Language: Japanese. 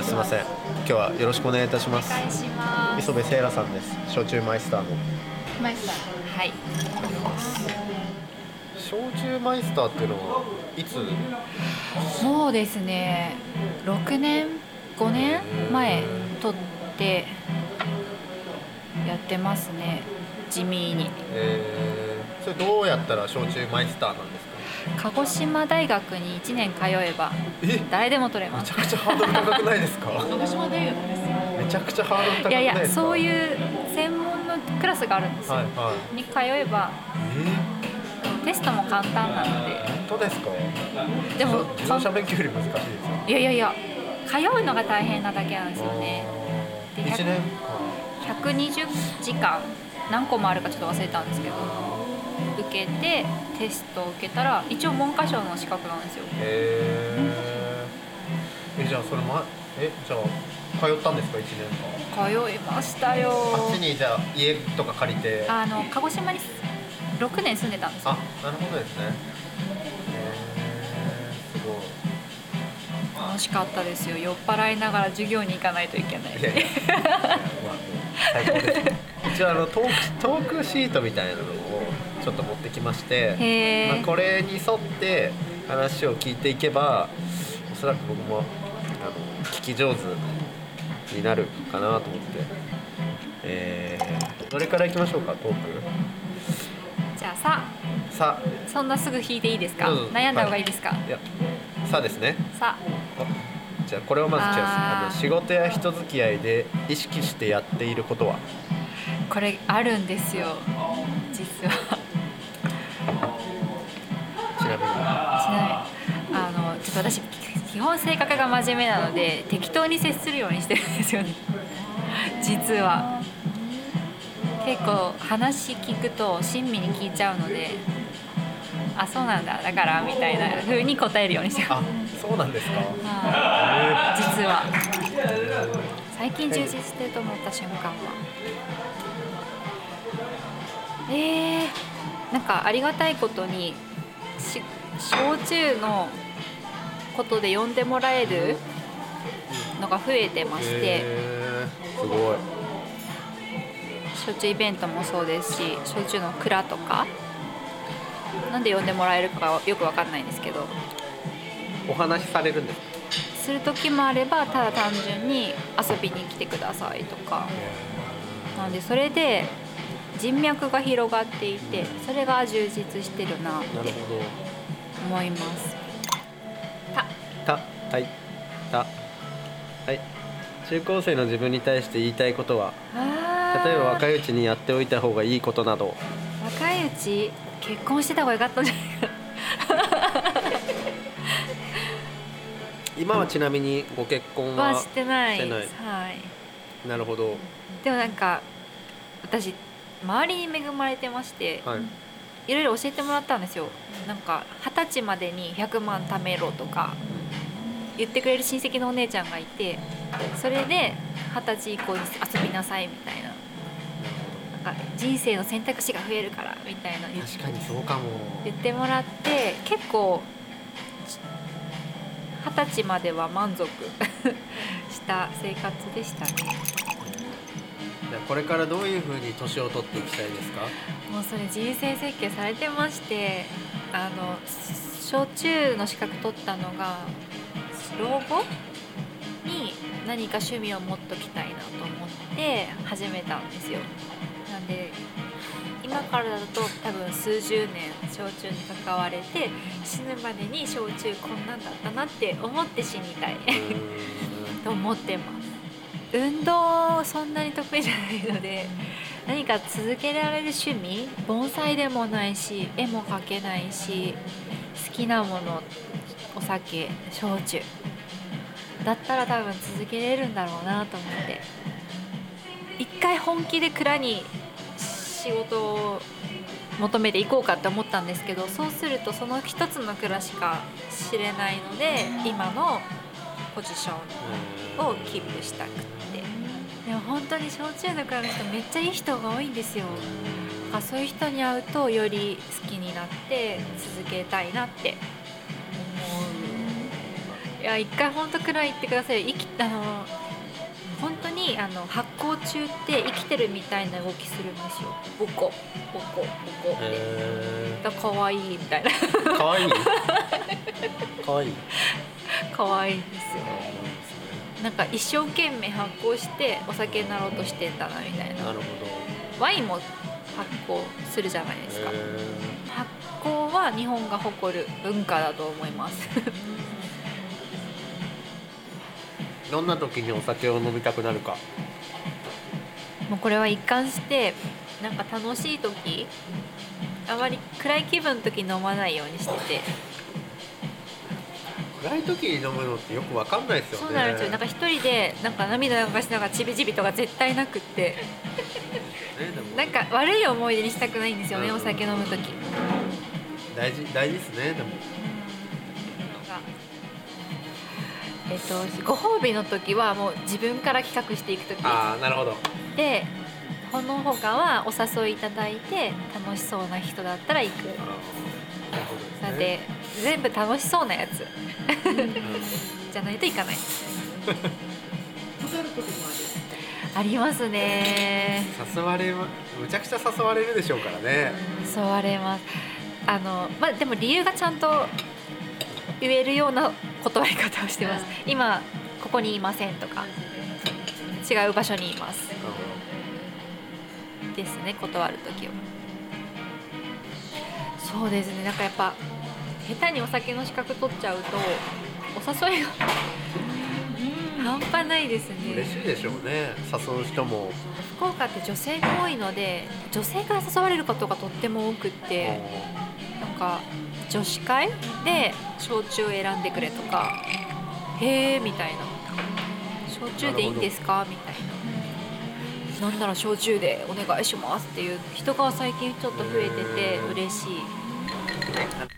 いすみません。今日はよろしくお願いいたします。磯部聖羅さんです。焼酎マイスターの。マイスターはい。焼酎マイスターっていうのはいつ？そうですね。6年？5年？前取ってやってますね。地味に。えー、それどうやったら焼酎マイスターなんですか？鹿児島大学に1年通えばえ？誰でも取れます。めちゃくちゃハードル高くないですか？鹿児島大学ですめちゃくちゃハードル高くいやいやそういう専門のクラスがあるんですよ、はいはい。に通えばえ？テストも簡単なので。ー、本当ですか？でも自動車免許より難しいですかいやいやいや通うのが大変なだけなんですよね。で1年？120時間何個もあるかちょっと忘れたんですけど受けてテストを受けたら一応文科省の資格なんですよ。えー、えじゃあそれまえじゃあ通ったんですか1年間？通いましたよ。あっちにじゃあ家とか借りて？ああの鹿児島に6年住んでたんですよ。なるほどですね。えー、すごい。楽しかったですよ。酔っ払いながら授業に行かないといけない。いやいや。いやまあもう最高ですね。一応あのトークトークシートみたいなのをちょっと持ってきまして、まあ、これに沿って話を聞いていけばおそらく僕もあの聞き上手になるかなと思って、えー、どれからいきましょうかトーク？じゃあさ。さ。そんなすぐ引いていいですか？悩んだ方がいいですか、い。やさですね。さ。じゃあこれをまずチェス。あー。あの仕事や人付き合いで意識してやっていることは？これあるんですよ。実は。ちなみにあのちょっと私基本性格が真面目なので適当に接するようにしてるんですよね。実は。結構話聞くと親身に聞いちゃうのであそうなんだだからみたいな風に答えるようにしてます。あそうなんですか。はい。実は最近充実してると思った瞬間は。えー、なんかありがたいことにし焼酎のことで呼んでもらえるのが増えてまして。すごい。焼酎イベントもそうですし焼酎の蔵とか。なんで呼んでもらえるかがよくわかんないんですけど。お話しされるんですか？する時もあればただ単純に遊びに来てくださいとか。なのでそれで人脈が広がっていてそれが充実してるなってなるほど。思います。た。た。はい。た。はい。中高生の自分に対して言いたいことは例えば若いうちにやっておいた方がいいことなど。若いうち結婚してた方がよかったんじゃない今はちなみにご結婚ははしてないはい。なるほど。でもなんか私周りに恵まれてましてはい。いろいろ教えてもらったんですよ。なんか二十歳までに100万貯めろとか言ってくれる親戚のお姉ちゃんがいてそれで二十歳以降に遊びなさいみたいな。なんか人生の選択肢が増えるからみたいな言っ確かにそうかも。言ってもらって結構二十歳までは満足 した生活でしたね。これからどういうふうに年を取っていきたいですか？もうそれ人生設計されてましてあの焼酎の資格取ったのが老後に何か趣味を持っときたいなと思って始めたんですよ。なんで今からだと多分数十年焼酎に関われて死ぬまでに焼酎こんなんだったなって思って死にたい。と思ってます運動そんなに得意じゃないので何か続けられる趣味盆栽でもないし絵も描けないし好きなものお酒焼酎だったら多分続けれるんだろうなと思って。一回本気で蔵に仕事を求めていこうかって思ったんですけどそうするとその一つの蔵しか知れないので今のポジションをキープしたくって。でも本当に焼酎の蔵の人めっちゃいい人が多いんですよ。だからそういう人に会うとより好きになって続けたいなって思う。いや一回本当くらい言ってください生きあのにあの発酵中って生きてるみたいな動きするんですよ。ボコ。ボコボコって。へだから可愛いみたいな。えかわい？いかわい？い可愛いんですよ。なんか一生懸命発酵してお酒になろうとしてんだなみたいな。なるほど。ワインも発酵するじゃないですか。へ発酵は日本が誇る文化だと思います。えどんな時にお酒を飲みたくなるか。もうこれは一貫してなんか楽しい時あまり暗い気分の時に飲まないようにしてて。暗い時に飲むのってよくわかんないですよね。そうなんですよ。なんか一人でなんか涙流しながらちびちびとか絶対なくって。なんか悪い思い出にしたくないんですよねうんお酒飲む時。大事大事ですねでもえっとご褒美の時はもう自分から企画していく時。ああなるほど。でこの他はお誘いいただいて楽しそうな人だったら行く。なるほどですねで全部楽しそうなやつ。うん。じゃないといかない。あありますね。誘われまむちゃくちゃ誘われるでしょうからね。誘われます。あのまあでも理由がちゃんと言えるような断り方をしてます。今ここにいませんとか。違う場所にいます。ですね断る時はそうですね。なんかやっぱ下手にお酒の資格取っちゃうとお誘いが半端ないですね。嬉しいでしょうね。誘う人も。福岡って女性が多いので女性から誘われることがとっても多くってなんか女子会で焼酎を選んでくれとかへえみたいな。焼酎でいいんですか？みたいな。なんなら焼酎でお願いしますっていう人が最近ちょっと増えてて嬉しい